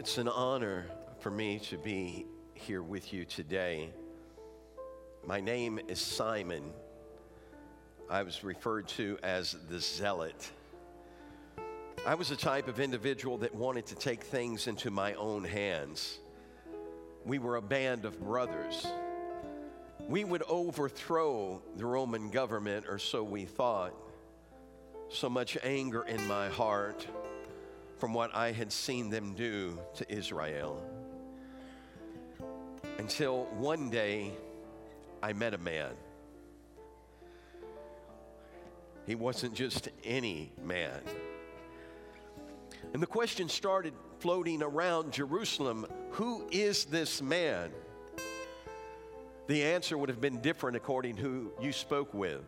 It's an honor for me to be here with you today. My name is Simon. I was referred to as the zealot. I was a type of individual that wanted to take things into my own hands. We were a band of brothers. We would overthrow the Roman government, or so we thought. So much anger in my heart from what I had seen them do to Israel. Until one day I met a man. He wasn't just any man. And the question started floating around Jerusalem who is this man? The answer would have been different according to who you spoke with.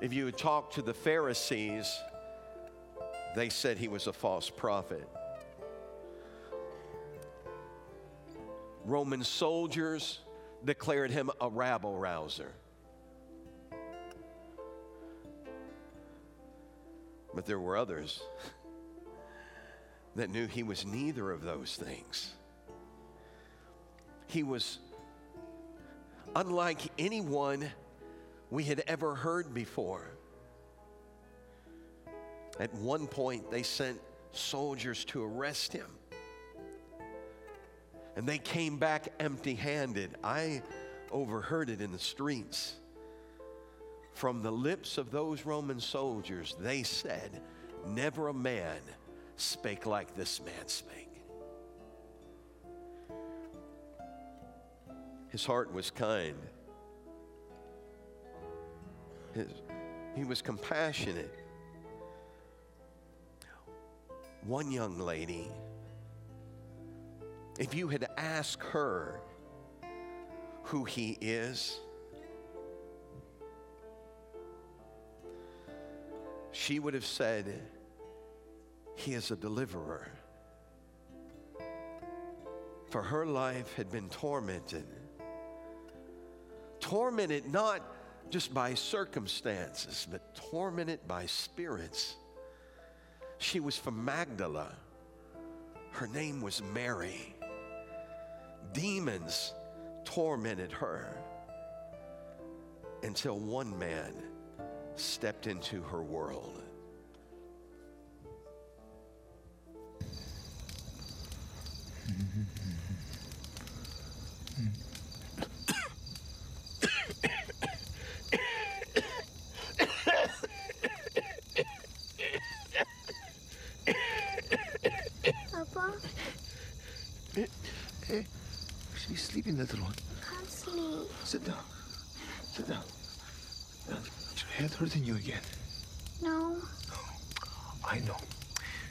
If you had talked to the Pharisees, they said he was a false prophet. Roman soldiers declared him a rabble rouser. But there were others that knew he was neither of those things. He was unlike anyone we had ever heard before. At one point, they sent soldiers to arrest him. And they came back empty handed. I overheard it in the streets. From the lips of those Roman soldiers, they said, Never a man spake like this man spake. His heart was kind. His, he was compassionate. One young lady, if you had asked her who he is, she would have said, He is a deliverer. For her life had been tormented. Tormented not just by circumstances, but tormented by spirits she was from Magdala. Her name was Mary. Demons tormented her until one man stepped into her world. sleeping, little one? Can't sleep. Sit down. Sit down. Is your head hurting you again? No. I know.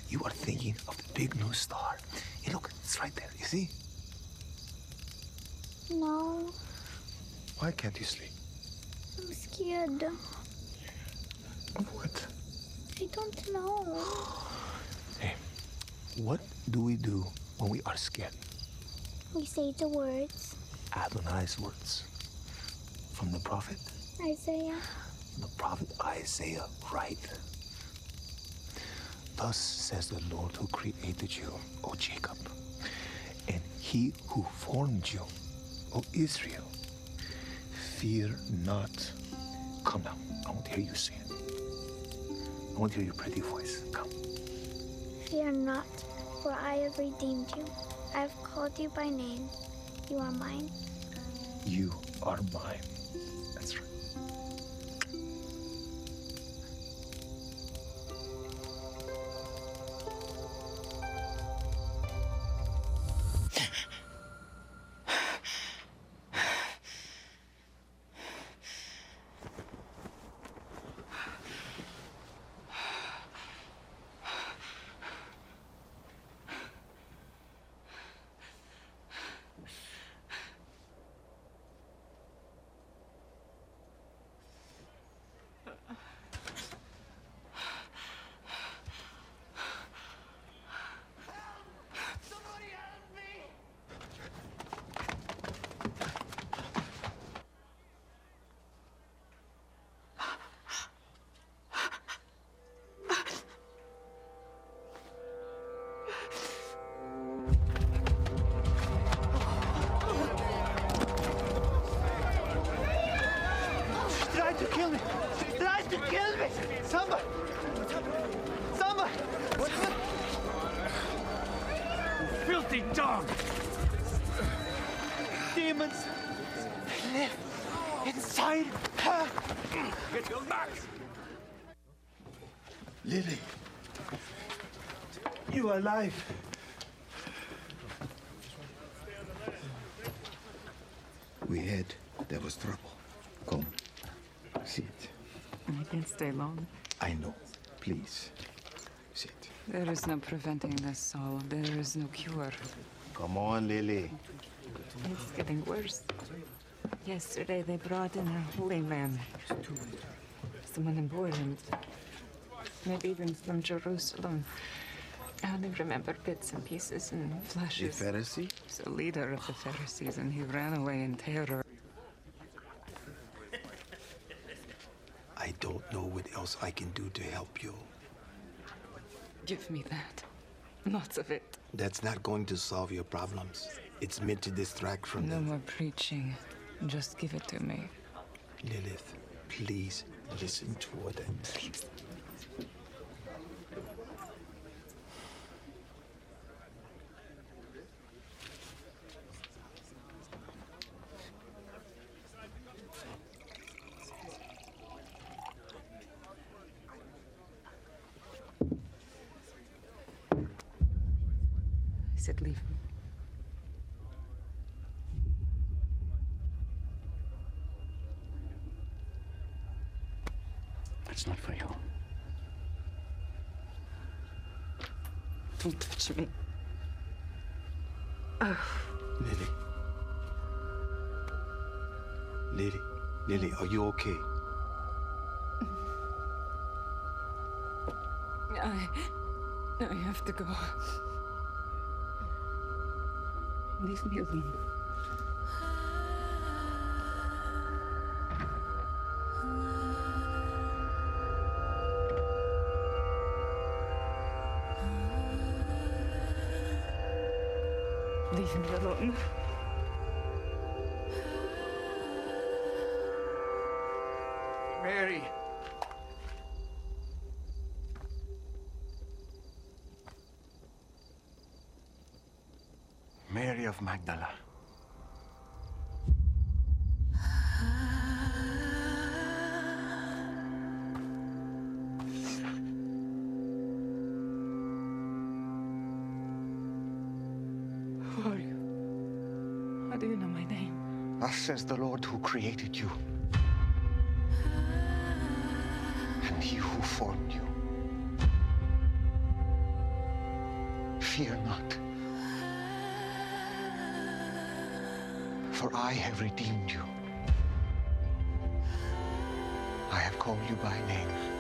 You are thinking of the big new star. Hey, look, it's right there. You see? No. Why can't you sleep? I'm scared. Of what? I don't know. Hey, what do we do when we are scared? We say the words. Adonai's words. From the prophet? Isaiah. The prophet Isaiah, right. Thus says the Lord who created you, O Jacob, and he who formed you, O Israel. Fear not. Come now. I want to hear you it. I want to hear your pretty voice. Come. Fear not, for I have redeemed you. I have called you by name. You are mine. You are mine. That's right. Me! Somebody! Somebody! What's it? Filthy dog! Demons live inside her! Get your back! Lily, you are alive. We had, there was trouble. Come, sit. I can't stay long. I know. Please, sit. There is no preventing this, Saul. There is no cure. Come on, Lily. It's getting worse. Yesterday they brought in a holy man. Someone important. Maybe even from Jerusalem. I only remember bits and pieces and flashes. The. Pharisee? He's a leader of the Pharisees, and he ran away in terror. I don't know what else I can do to help you. Give me that. Lots of it. That's not going to solve your problems. It's meant to distract from No them. more preaching. Just give it to me. Lilith, please listen to what I'm saying. Of Magdala. Who are you? How do you know my name? Thus says the Lord who created you, and he who formed you. Fear not, for I have redeemed you. I have called you by name.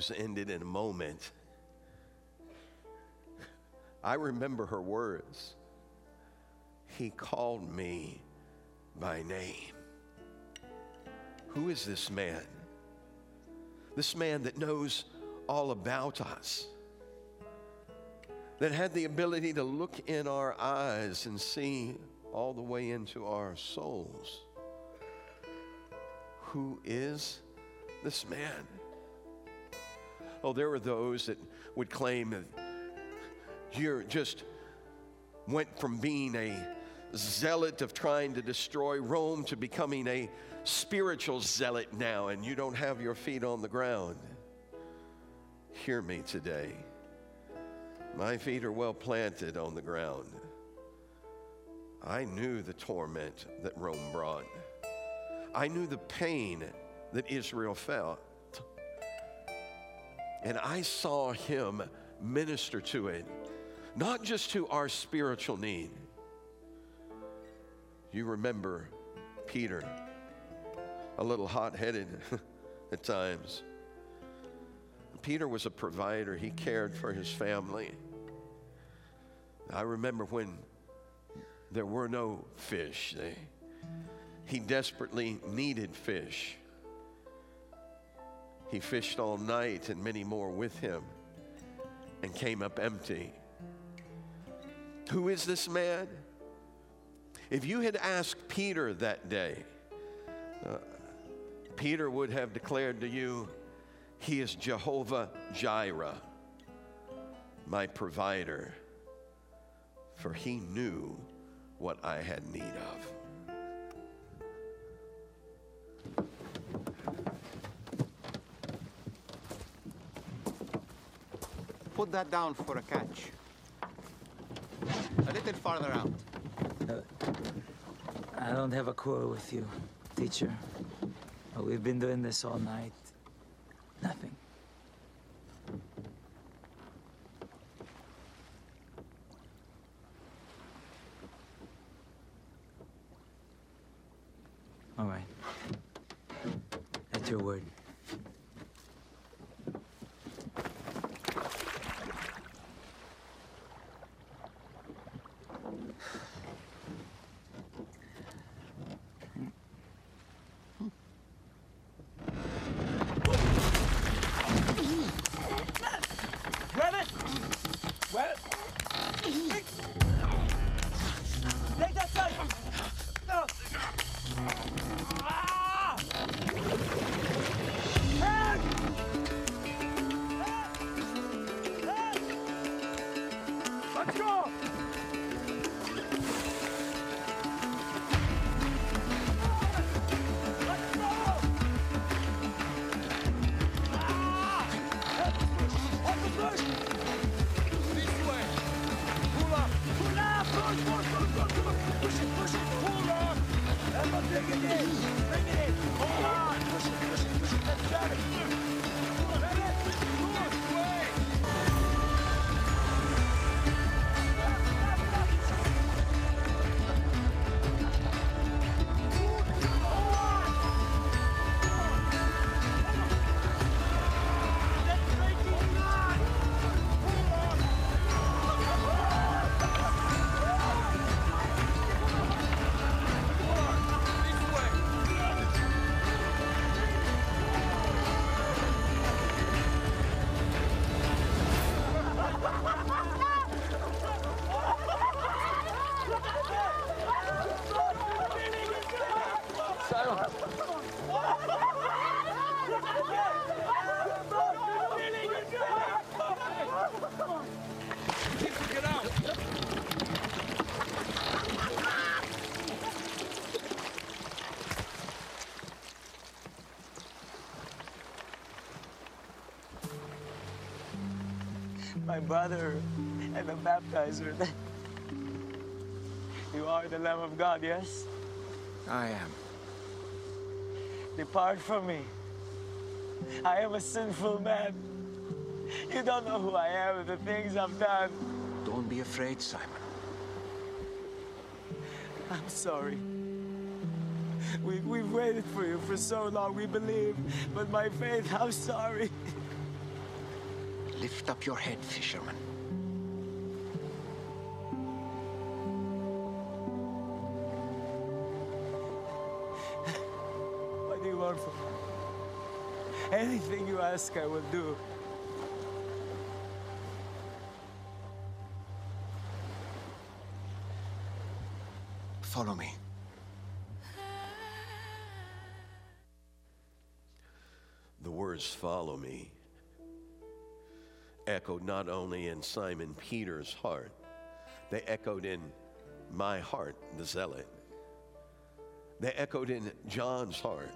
Was ended in a moment. I remember her words. He called me by name. Who is this man? This man that knows all about us, that had the ability to look in our eyes and see all the way into our souls. Who is this man? Oh, there were those that would claim that you're just went from being a zealot of trying to destroy Rome to becoming a spiritual zealot now, and you don't have your feet on the ground. Hear me today. My feet are well planted on the ground. I knew the torment that Rome brought. I knew the pain that Israel felt. And I saw him minister to it, not just to our spiritual need. You remember Peter, a little hot headed, at times. Peter was a provider, he cared for his family. I remember when there were no fish, they, he desperately needed fish. He fished all night and many more with him and came up empty. Who is this man? If you had asked Peter that day, uh, Peter would have declared to you, He is Jehovah Jireh, my provider, for he knew what I had need of. Put that down for a catch. A little farther out. Uh, I don't have a quarrel with you, teacher. Uh, we've been doing this all night. My brother and the baptizer. You are the Lamb of God, yes? I am. Depart from me. I am a sinful man. You don't know who I am and the things I've done. Don't be afraid, Simon. I'm sorry. We, we've waited for you for so long, we believe. But my faith, I'm sorry. Lift up your head, fisherman. What do you want from me? Anything you ask, I will do. Follow me. The words follow me echoed not only in Simon Peter's heart, they echoed in my heart, the zealot. They echoed in John's heart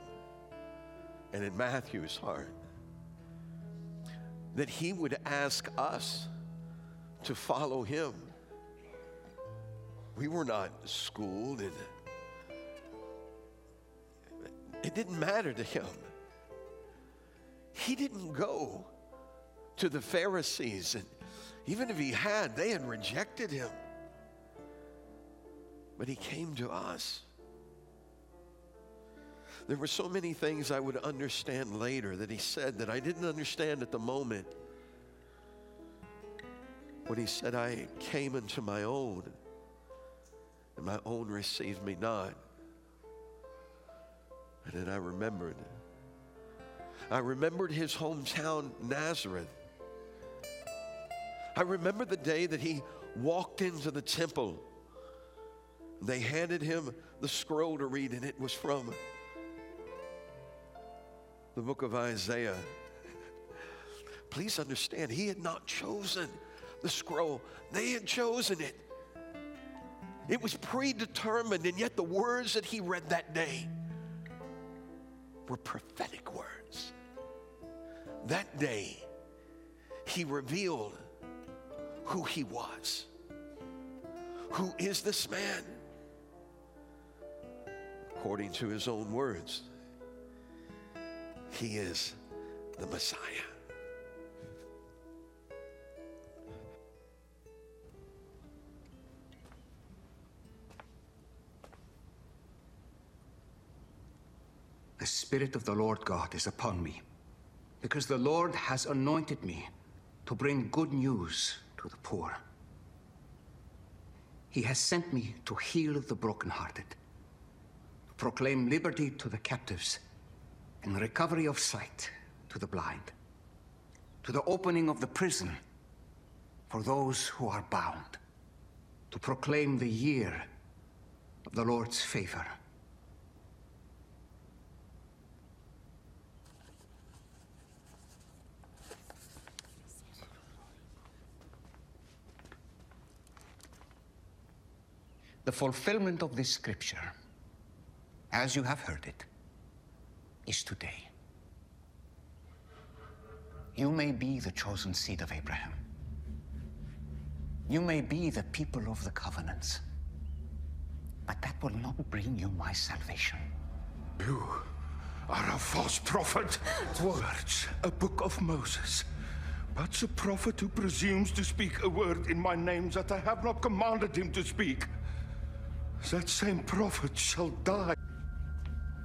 and in Matthew's heart. That he would ask us to follow him. We were not schooled, and it didn't matter to him. He didn't go to the Pharisees, and even if he had, they had rejected him. But he came to us. There were so many things I would understand later that he said that I didn't understand at the moment. When he said, I came into my own, and my own received me not. And then I remembered. I remembered his hometown, Nazareth. I remember the day that he walked into the temple. They handed him the scroll to read, and it was from the book of Isaiah. Please understand, he had not chosen the scroll, they had chosen it. It was predetermined, and yet the words that he read that day were prophetic words. That day, he revealed who he was. Who is this man? According to his own words, he is the Messiah. The Spirit of the Lord God is upon me, because the Lord has anointed me to bring good news to the poor. He has sent me to heal the brokenhearted, to proclaim liberty to the captives, and recovery of sight to the blind, to the opening of the prison for those who are bound, to proclaim the year of the Lord's favor. The fulfillment of this scripture, as you have heard it, is today. You may be the chosen seed of Abraham. You may be the people of the covenants. But that will not bring you my salvation. You are a false prophet. Words, a book of Moses. But a prophet who presumes to speak a word in my name that I have not commanded him to speak. That same prophet shall die.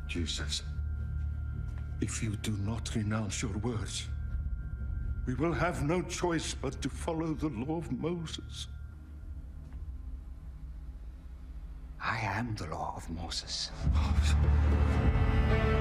Jesus, if you do not renounce your words, we will have no choice but to follow the law of Moses. I am the law of Moses. Oh,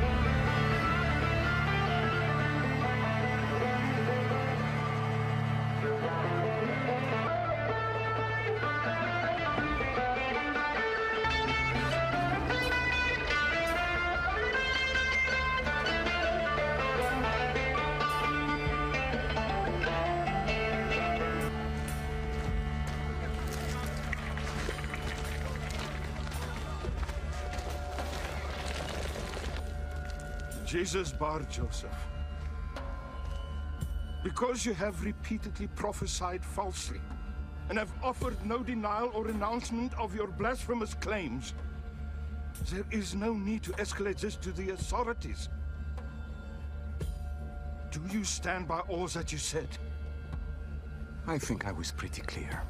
Jesus Bar Joseph, because you have repeatedly prophesied falsely and have offered no denial or renouncement of your blasphemous claims, there is no need to escalate this to the authorities. Do you stand by all that you said? I think I was pretty clear.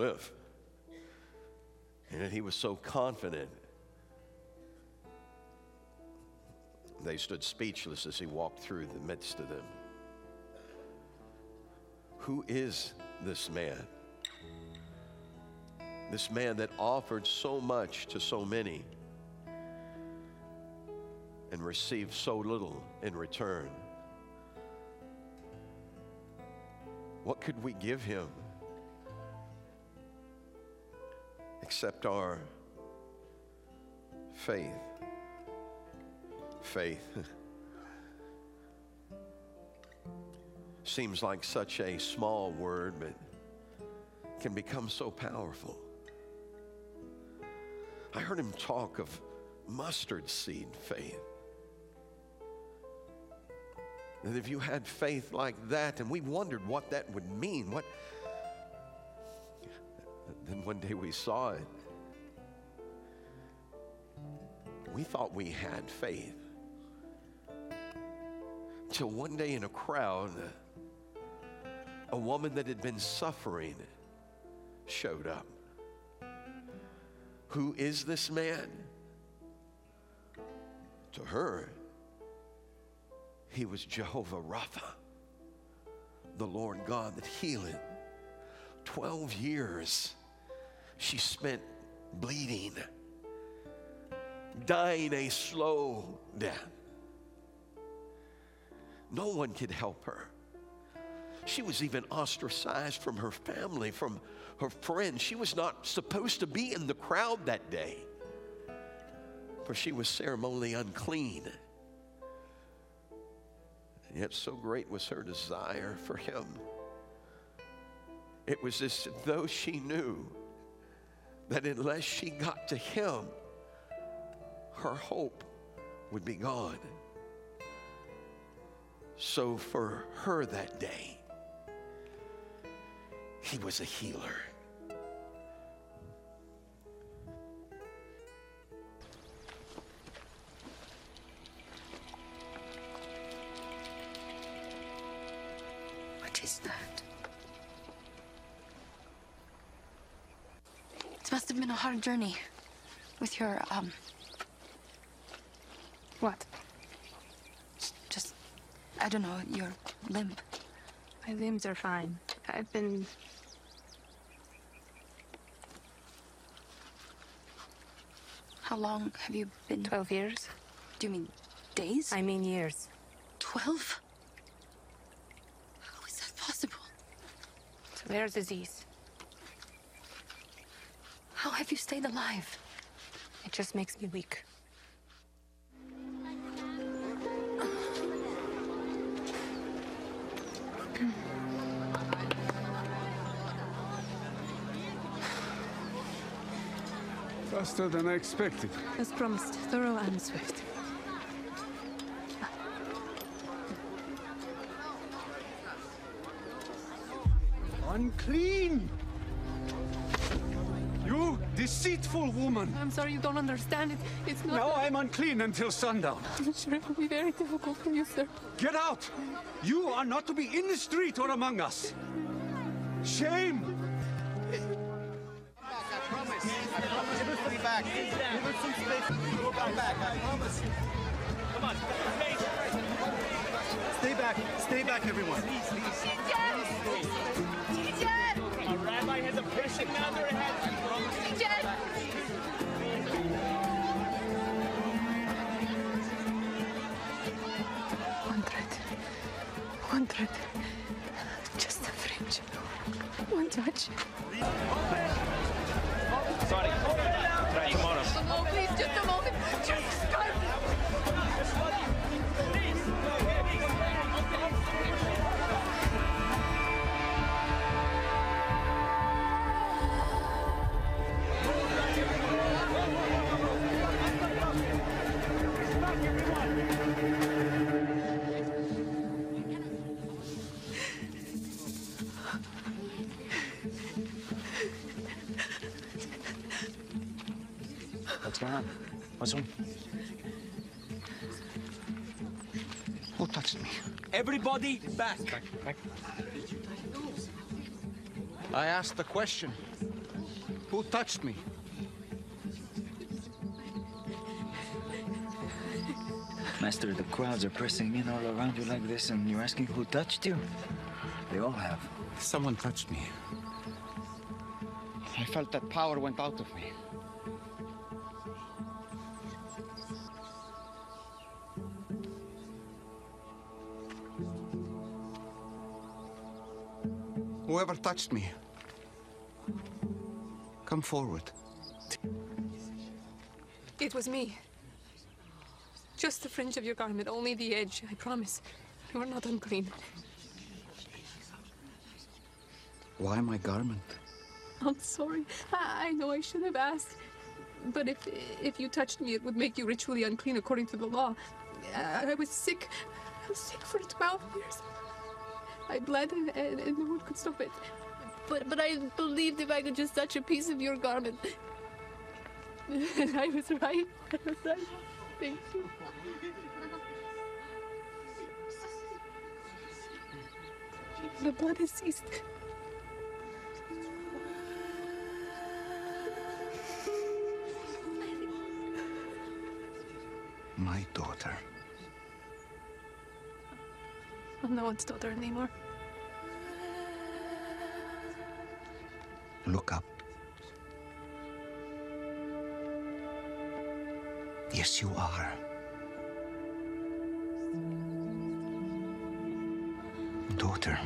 Cliff. And he was so confident. They stood speechless as he walked through the midst of them. Who is this man? This man that offered so much to so many and received so little in return. What could we give him except our faith. Faith. Seems like such a small word, but can become so powerful. I heard him talk of mustard seed faith. That if you had faith like that, and we wondered what that would mean, what, then one day we saw it. We thought we had faith. Till one day in a crowd, a woman that had been suffering showed up. Who is this man? To her, he was Jehovah Rapha, the Lord God that healeth. Twelve years she spent bleeding, dying a slow death. No one could help her. She was even ostracized from her family, from her friends. She was not supposed to be in the crowd that day, for she was ceremonially unclean. And yet, so great was her desire for him. It was as though she knew that unless she got to him, her hope would be gone. So, for her that day, he was a healer. A hard journey with your, um. What? Just, I don't know, your limp. My limbs are fine. I've been. How long have you been? Twelve years. Do you mean days? I mean years. Twelve? How is that possible? It's a rare disease. How have you stayed alive? It just makes me weak. Faster than I expected. As promised, thorough and swift. Unclean! You deceitful woman! I'm sorry you don't understand it. It's not. Now I'm unclean until sundown. I'm sure it will be very difficult for you, sir. Get out! You are not to be in the street or among us. Shame! back. Give her some space. We'll come back. I promise. Come on. Stay back. Stay back, everyone. Please, please. A rabbi has a piercing on their head. One Everybody back. I asked the question. Who touched me? Master, the crowds are pressing in all around you like this, and you're asking who touched you? They all have. Someone touched me. I felt that power went out of me. Whoever touched me, come forward. It was me. Just the fringe of your garment, only the edge, I promise. You are not unclean. Why my garment? I'm sorry. I, I know I should have asked. But if if you touched me, it would make you ritually unclean according to the law. I, I was sick. I was sick for 12 years. I bled and, and, and no one could stop it. But but I believed if I could just touch a piece of your garment. I was right. I was right. Thank you. The blood has ceased. My daughter. I'm no one's daughter anymore. Look up. Yes, you are. Daughter.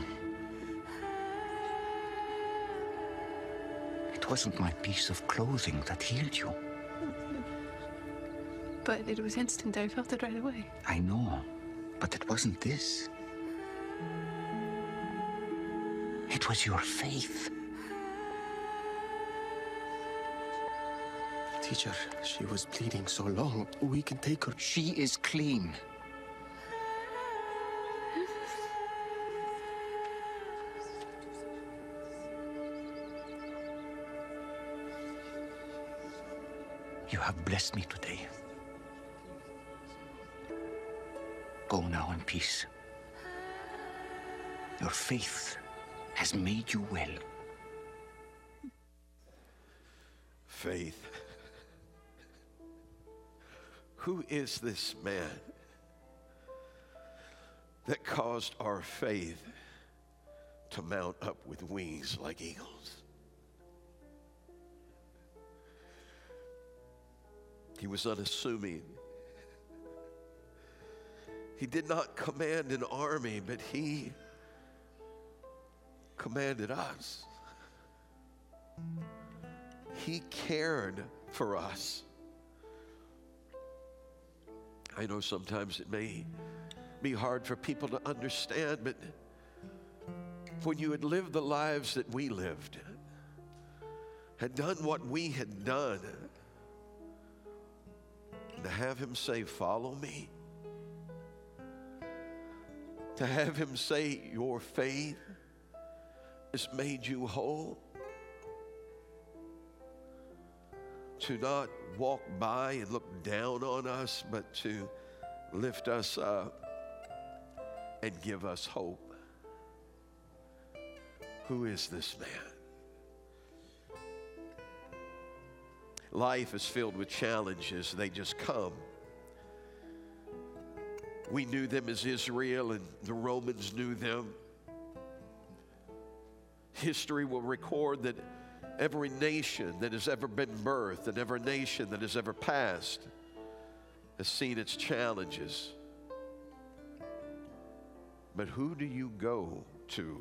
It wasn't my piece of clothing that healed you. But it was instant. I felt it right away. I know, but it wasn't this. It was your faith. Teacher, she was bleeding so long. We can take her. She is clean. You have blessed me today. Go now in peace. Your faith has made you well. Faith. Who is this man that caused our faith to mount up with wings like eagles? He was unassuming. He did not command an army, but he commanded us. He cared for us. I know sometimes it may be hard for people to understand, but when you had lived the lives that we lived, had done what we had done, to have him say, Follow me, to have him say, Your faith has made you whole, to not walk by and look down on us, but to lift us up and give us hope. Who is this man? Life is filled with challenges, they just come. We knew them as Israel, and the Romans knew them. History will record that every nation that has ever been birthed and every nation that has ever passed has seen its challenges. But who do you go to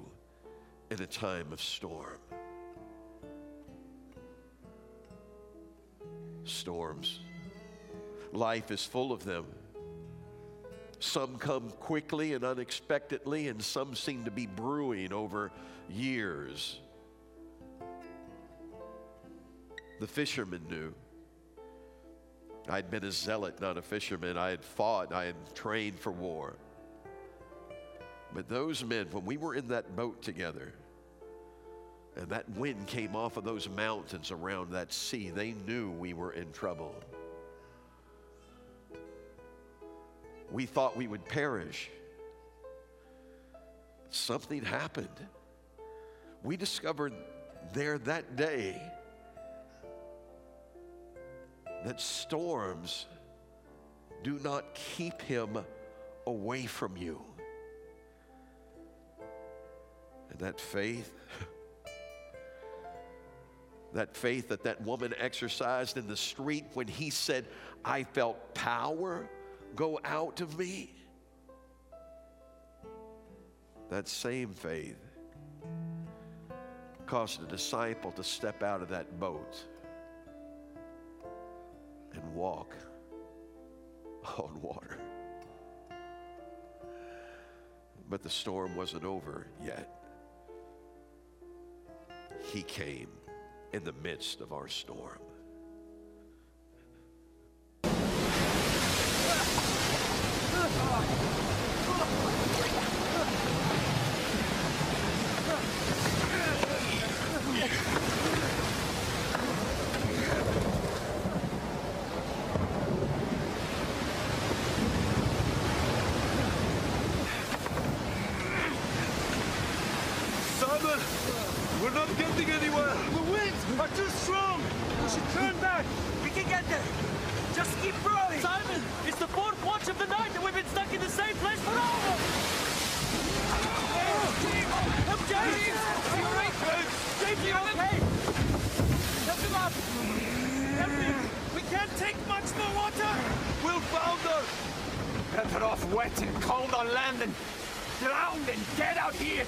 in a time of storm? Storms. Life is full of them. Some come quickly and unexpectedly, and some seem to be brewing over years. The fishermen knew. I'd been a zealot, not a fisherman. I had fought, I had trained for war. But those men, when we were in that boat together, and that wind came off of those mountains around that sea, they knew we were in trouble. We thought we would perish. Something happened. We discovered there that day that storms do not keep him away from you. And that faith, that faith that that woman exercised in the street when he said, I felt power go out of me. That same faith caused a disciple to step out of that boat and walk on water. But the storm wasn't over yet. He came in the midst of our storm. Simon! We're not getting anywhere! The winds are too strong! We should turn back! We can get there! Just keep rowing! Simon, it's the fourth watch of the night and we've been stuck in the same place for hours! Help James! Are you alright? James, you okay? Help him up! Help him! We can't take much more water! We'll founder! Better off wet and cold on land than drowned and dead out here!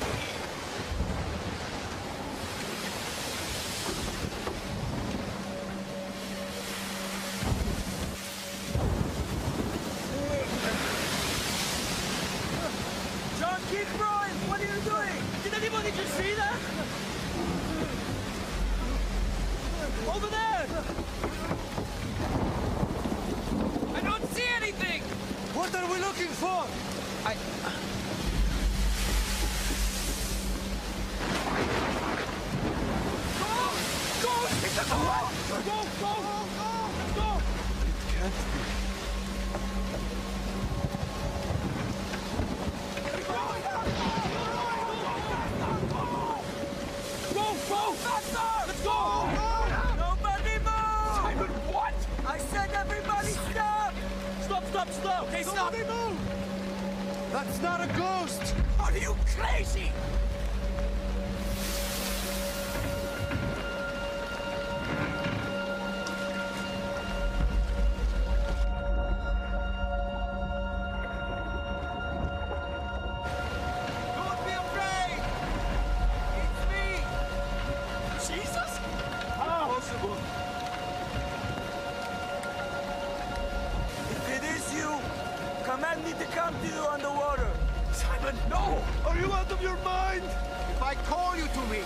Command need to come to you on the water. Simon, no! Are you out of your mind? If I call you to me,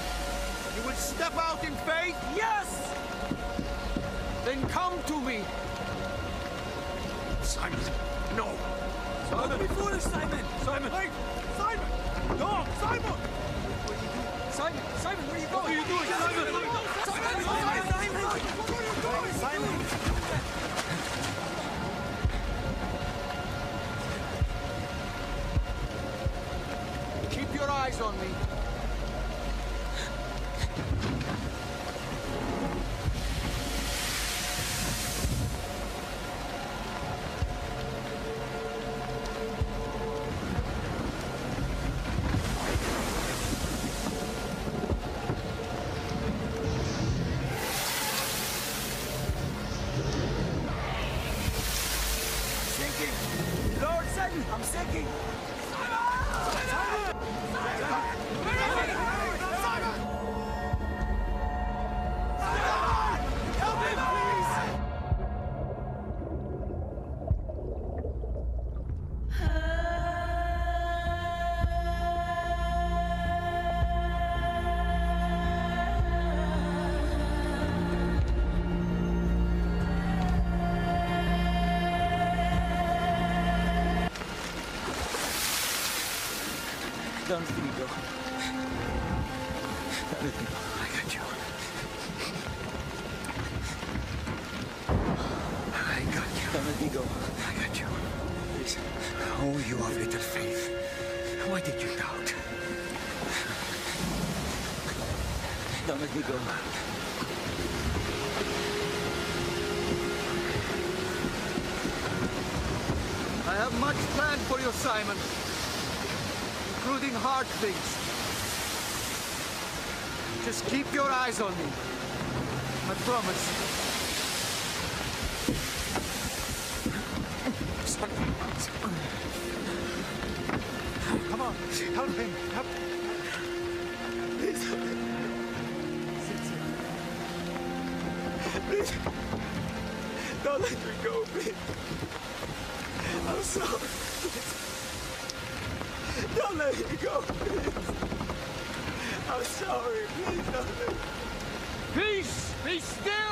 you will step out in faith? Yes! Then come to me. Simon, no! Simon! Don't be foolish, Simon! Simon! Wait! Simon! No! Simon! Simon, Simon, where are you going? What are you doing, Simon? Simon, Simon, Simon! Simon! On me. I have much planned for you, Simon, including hard things. Just keep your eyes on me. I promise. Come on! Help him! Help! Please. Please. Don't let me go, please. Don't let me go, please. I'm sorry. Please don't. Peace! Be still!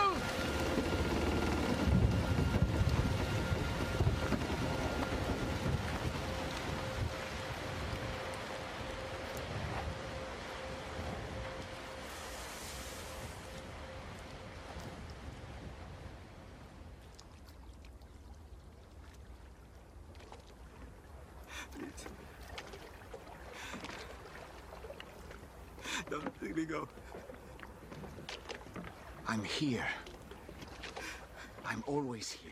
Let me go. I'm here. I'm always here.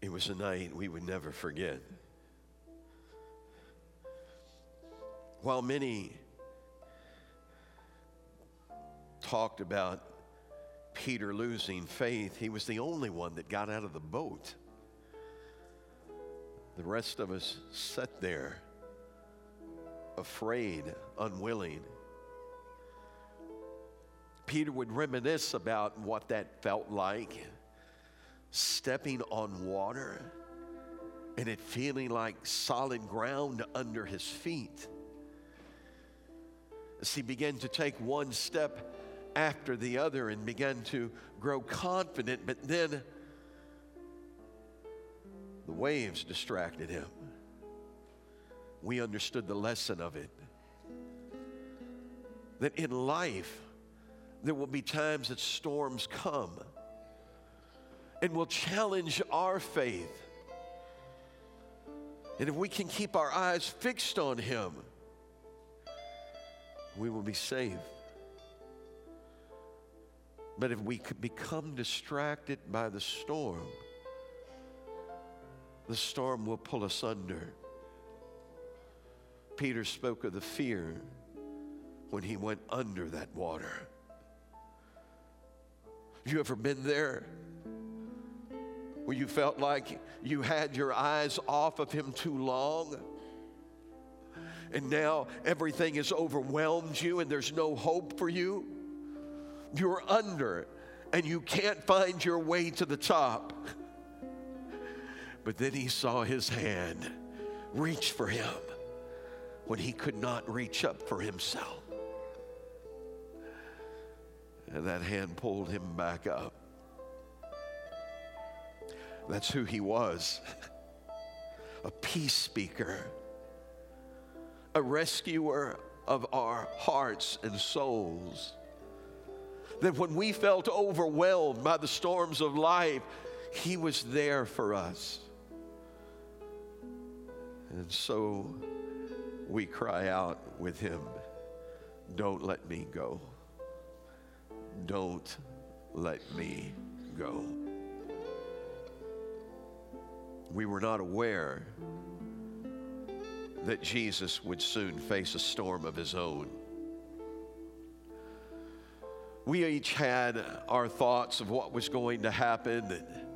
It was a night we would never forget. While many talked about Peter losing faith, he was the only one that got out of the boat. The rest of us sat there, afraid, unwilling. Peter would reminisce about what that felt like stepping on water and it feeling like solid ground under his feet. As he began to take one step after the other and began to grow confident, but then the waves distracted him. We understood the lesson of it. That in life, there will be times that storms come and will challenge our faith. And if we can keep our eyes fixed on Him, we will be safe. But if we become distracted by the storm, the storm will pull us under. Peter spoke of the fear when he went under that water. Have you ever been there? Where you felt like you had your eyes off of him too long? And now everything has overwhelmed you and there's no hope for you? You're under and you can't find your way to the top. But then he saw his hand reach for him when he could not reach up for himself. And that hand pulled him back up. That's who he was a peace speaker, a rescuer of our hearts and souls. That when we felt overwhelmed by the storms of life, he was there for us. And so we cry out with him, Don't let me go. Don't let me go. We were not aware that Jesus would soon face a storm of his own. We each had our thoughts of what was going to happen, that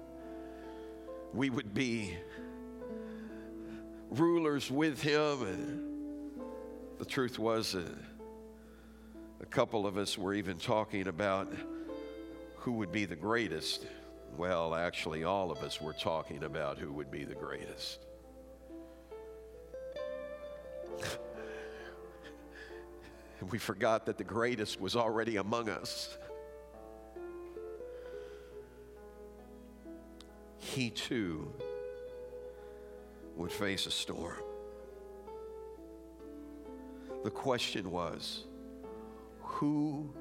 we would be rulers with him. And the truth was that a couple of us were even talking about who would be the greatest. Well, actually, all of us were talking about who would be the greatest. we forgot that the greatest was already among us. He too would face a storm. The question was who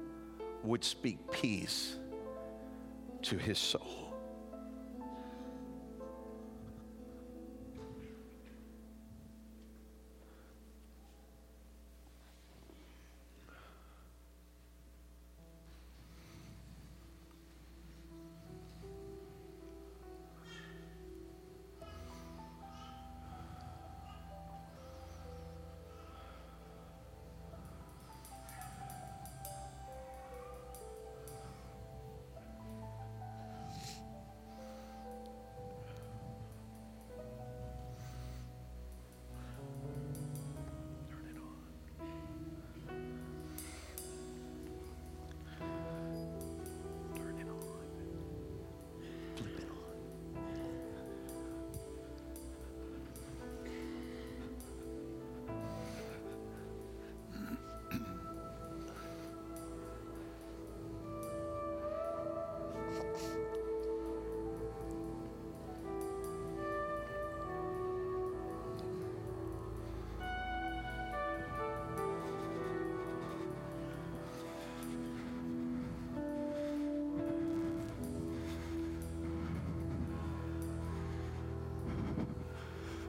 would speak peace to his soul?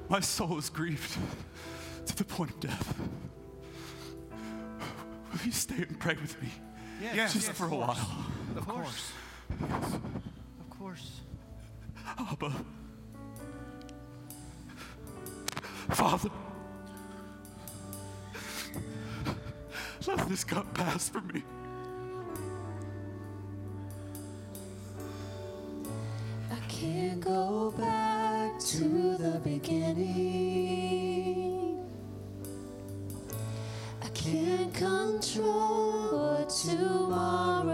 My soul is grieved to the point of death. Will you stay and pray with me? Yes, Just yes, for a of course. while. Of course. Of course. Abba. Father. Let this cup pass from me. I can't go back to the beginning. I can't control what tomorrow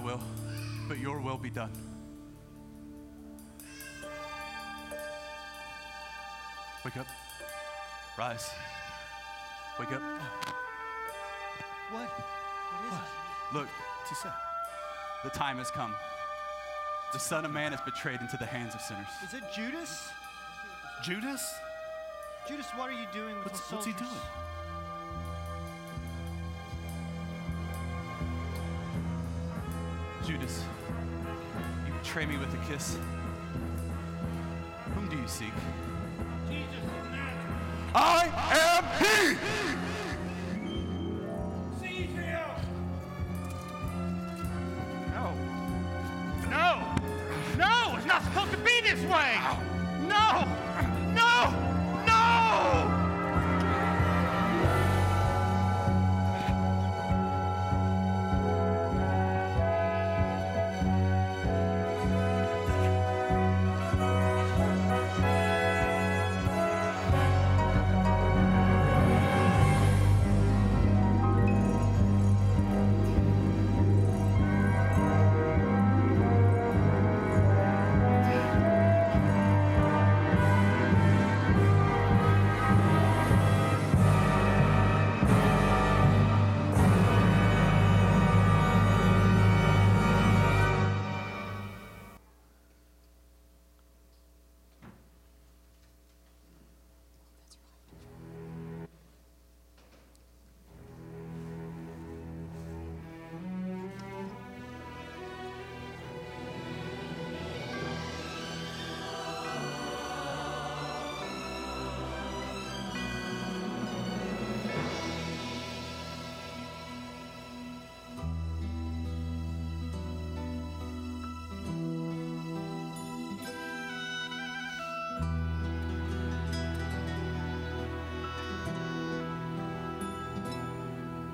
will, but your will be done. Wake up. Rise. Wake up. What? What is it? Look, Tisa, the time has come. The Son of Man is betrayed into the hands of sinners. Is it Judas? Judas? Judas, what are you doing with What's- the what's he doing? Judas, you betray me with a kiss. Whom do you seek? Jesus I am he! No. No! No! It's not supposed to be this way! No!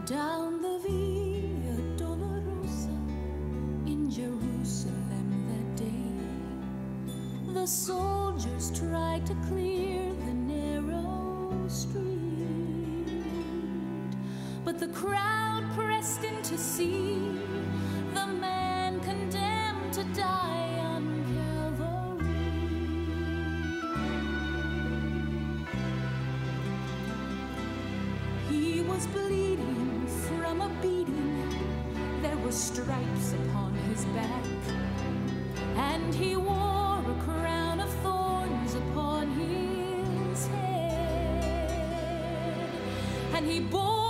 Down the Via Dolorosa in Jerusalem that day, the soldiers tried to clear the narrow street. But the crowd pressed in to see the man condemned to die on Calvary. He was bleeding were stripes upon his back. And he wore a crown of thorns upon his head. And he bore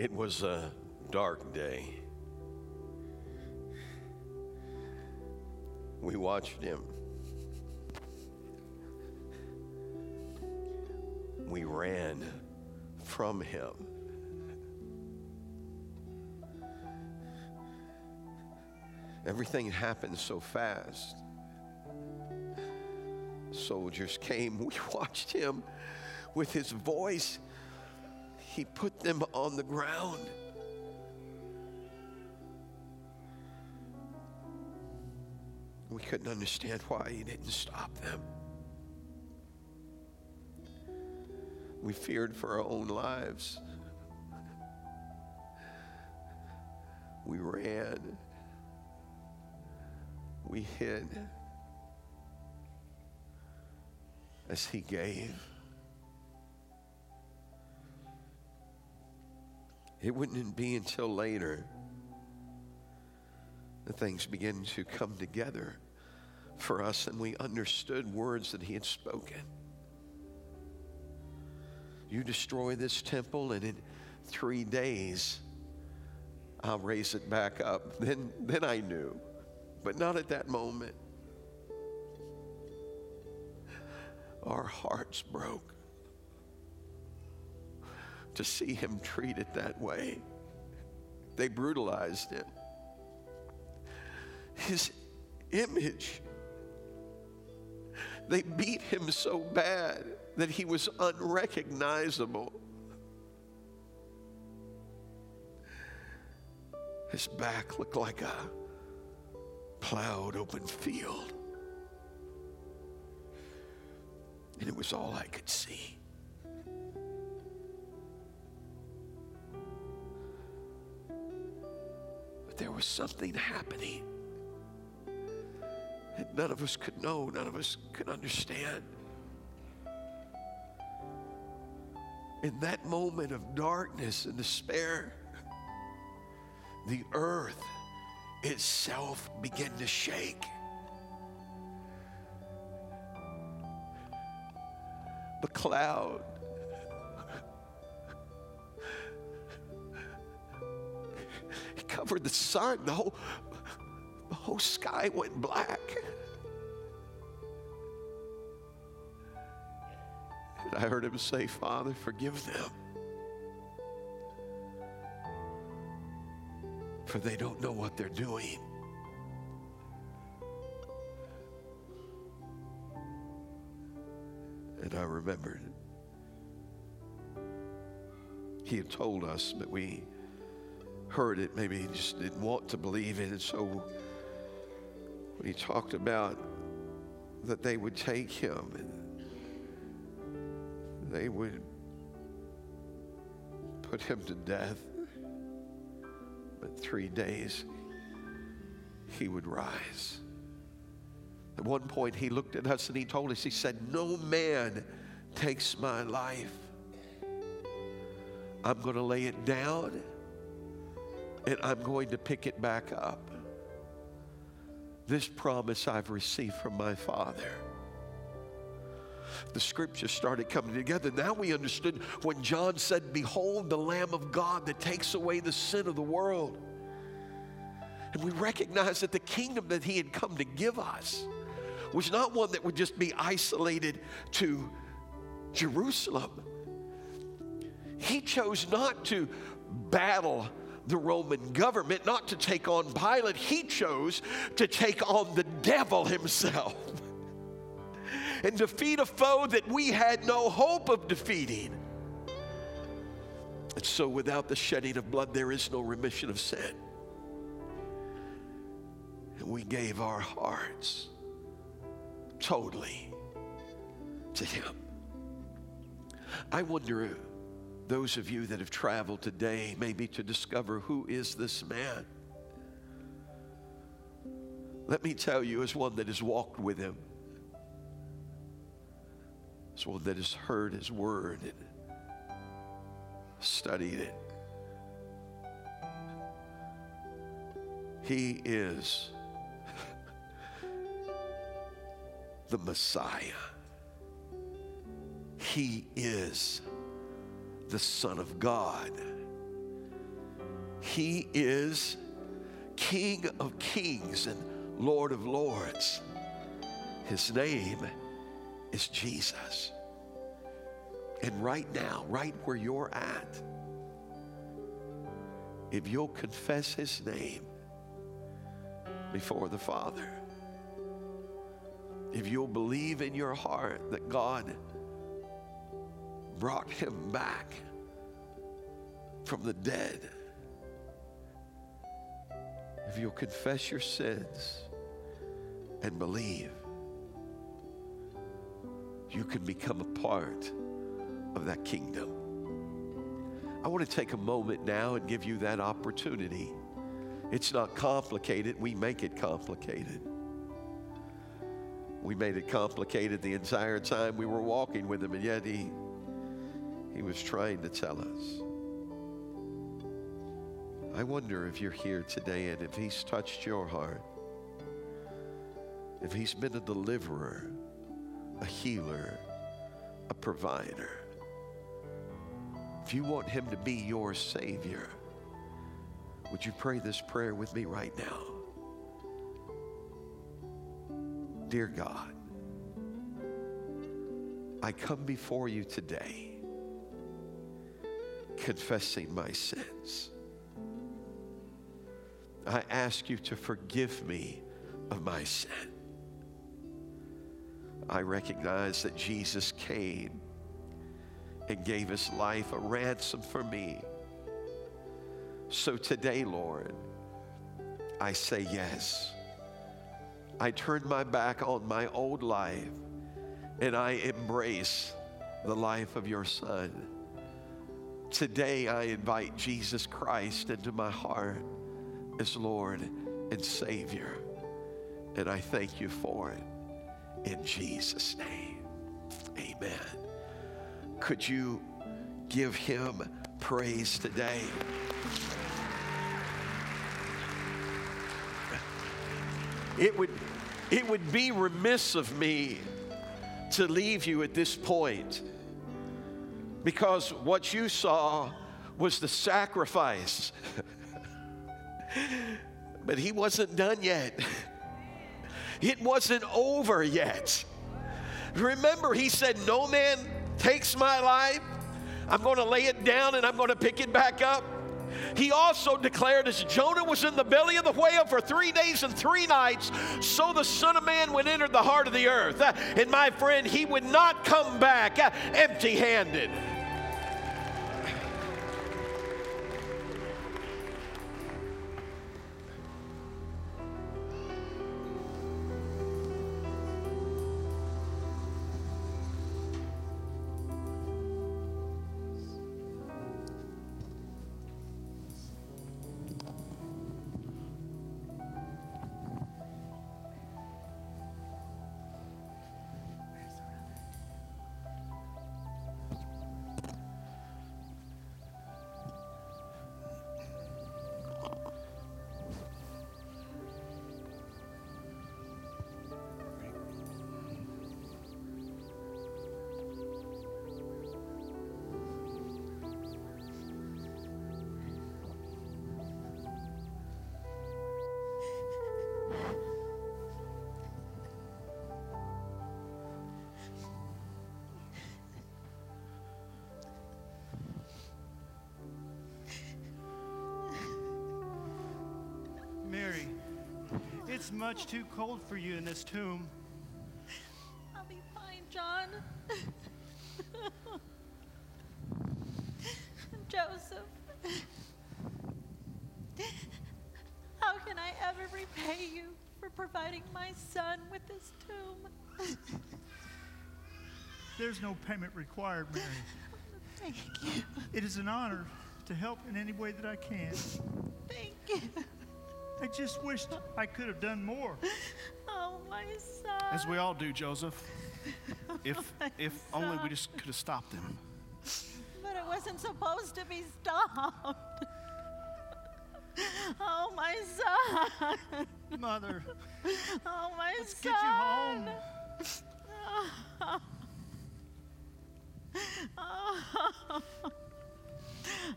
It was a dark day. We watched him. We ran from him. Everything happened so fast. Soldiers came. We watched him with his voice he put them on the ground. We couldn't understand why he didn't stop them. We feared for our own lives. We ran. We hid as he gave. It wouldn't be until later that things began to come together for us and we understood words that he had spoken. You destroy this temple, and in three days, I'll raise it back up. Then, then I knew, but not at that moment. Our hearts broke to see him treated that way. They brutalized him. His image, they beat him so bad that he was unrecognizable. His back looked like a plowed open field. And it was all I could see. Was something happening. And none of us could know, none of us could understand. In that moment of darkness and despair, the earth itself began to shake. The cloud covered the sun. The whole, the whole sky went black. And I heard him say, Father, forgive them. For they don't know what they're doing. And I remembered. He had told us, that we heard it, maybe he just didn't want to believe it. And so when he talked about that they would take him and they would put him to death, but three days he would rise. At one point, he looked at us and he told us, He said, No man takes my life. I'm going to lay it down and I'm going to pick it back up. This promise I've received from my Father. The scriptures started coming together. Now we understood when John said, Behold, the Lamb of God that takes away the sin of the world. And we recognized that the kingdom that he had come to give us was not one that would just be isolated to Jerusalem. He chose not to battle the Roman government, not to take on Pilate. He chose to take on the devil himself and defeat a foe that we had no hope of defeating. And so, without the shedding of blood, there is no remission of sin. And we gave our hearts totally to Him. I wonder, those of you that have traveled today, maybe to discover who is this man. Let me tell you, as one that has walked with Him, as one that has heard His word and studied it, He is the Messiah. He is the Son of God. He is King of kings and Lord of lords. His name is Jesus. And right now, right where you're at, if you'll confess his name before the Father, if you'll believe in your heart that God brought him back from the dead, if you'll confess your sins and believe, you can become a part of that kingdom. I want to take a moment now and give you that opportunity. It's not complicated, we make it complicated. We made it complicated the entire time we were walking with him, and yet he, he was trying to tell us. I wonder if you're here today and if he's touched your heart, if he's been a deliverer, a healer, a provider. If you want him to be your Savior, would you pray this prayer with me right now? Dear God, I come before you today confessing my sins. I ask you to forgive me of my sin. I recognize that Jesus came and gave his life a ransom for me. So today, Lord, I say yes. I turn my back on my old life and I embrace the life of your Son. Today, I invite Jesus Christ into my heart as Lord and Savior. And I thank you for it in Jesus' name. Amen. Could you give him praise today? It would, it would be remiss of me to leave you at this point because what you saw was the sacrifice But he wasn't done yet. It wasn't over yet. Remember, he said, No man takes my life. I'm going to lay it down and I'm going to pick it back up. He also declared, as Jonah was in the belly of the whale for three days and three nights, so the Son of Man would enter the heart of the earth. And my friend, he would not come back empty handed. Much too cold for you in this tomb. I'll be fine, John. Joseph. How can I ever repay you for providing my son with this tomb? There's no payment required, Mary. Thank you. It is an honor to help in any way that I can. Thank you. I just wished I could have done more. Oh, my son. As we all do, Joseph. If oh, My if only we just could have stopped him. But it wasn't supposed to be stopped. Oh, my son. Mother. Oh, my Let's son. get you home. Oh.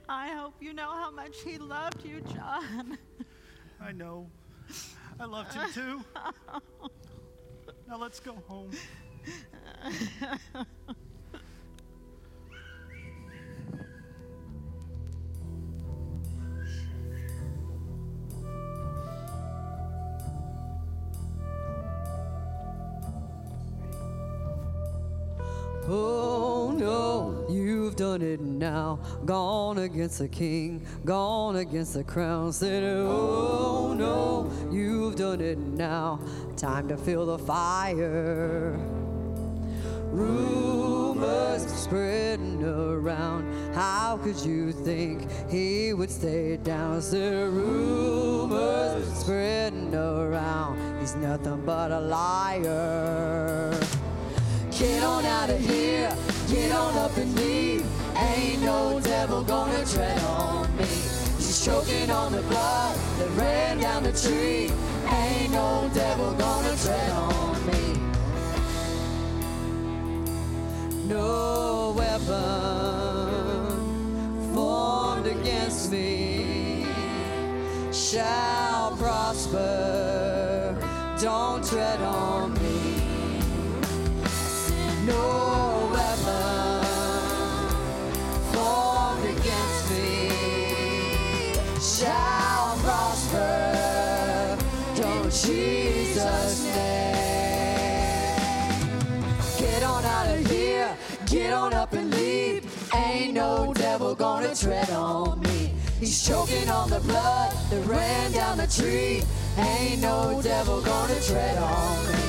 I hope you know how much he loved you, John. I know. I loved him too. Now let's go home. Gone against the king, gone against the crown. Said, oh no, you've done it now. Time to feel the fire. Rumors spreading around. How could you think he would stay down? Said, rumors spreading around. He's nothing but a liar. Get on out of here, get on up devil gonna tread on me. He's choking on the blood that ran down the tree. Ain't no devil gonna tread on me. No weapon formed against me shall prosper. Don't tread on me. No shall prosper. Don't Jesus' name. Get on out of here, get on up and leave. Ain't no devil gonna tread on me. He's choking on the blood that ran down the tree. Ain't no devil gonna tread on me.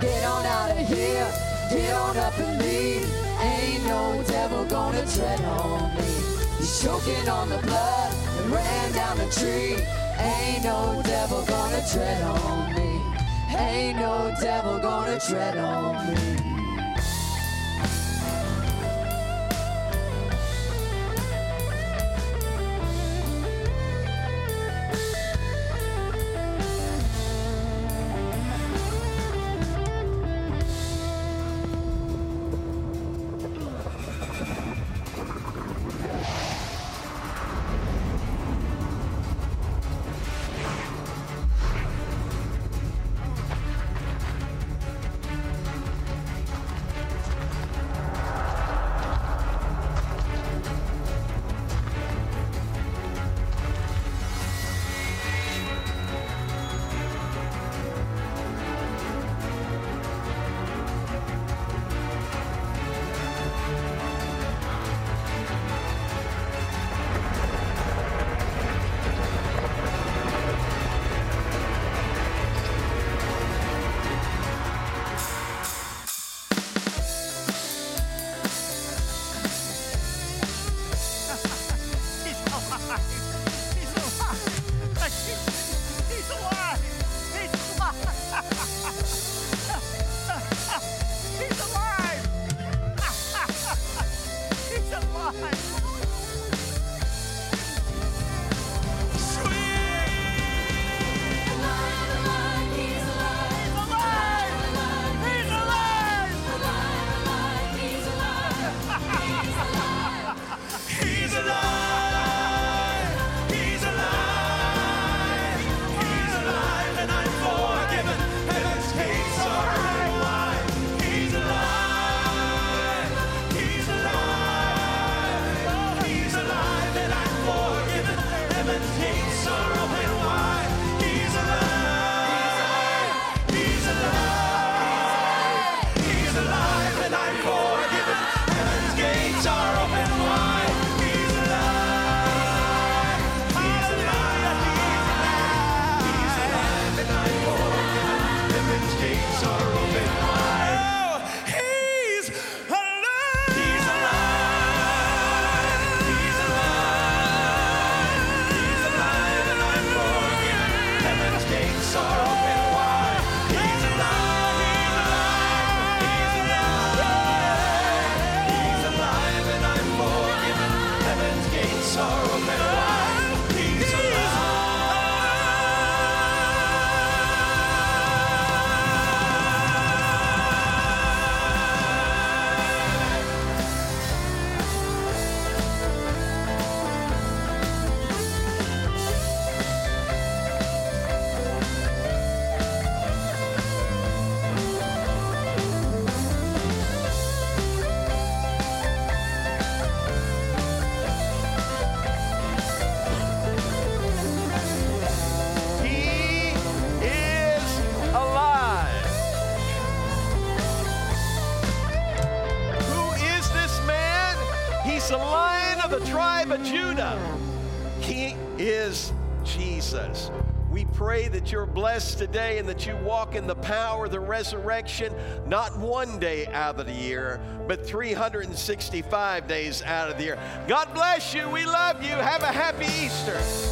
Get on out of here, get on up and leave. Ain't no devil gonna tread on me. He's choking on the blood that ran down the tree. Ain't no devil gonna tread on me. Ain't no devil gonna tread on me. Pray that you're blessed today and that you walk in the power of the resurrection, not one day out of the year, but 365 days out of the year. God bless you. We love you. Have a happy Easter.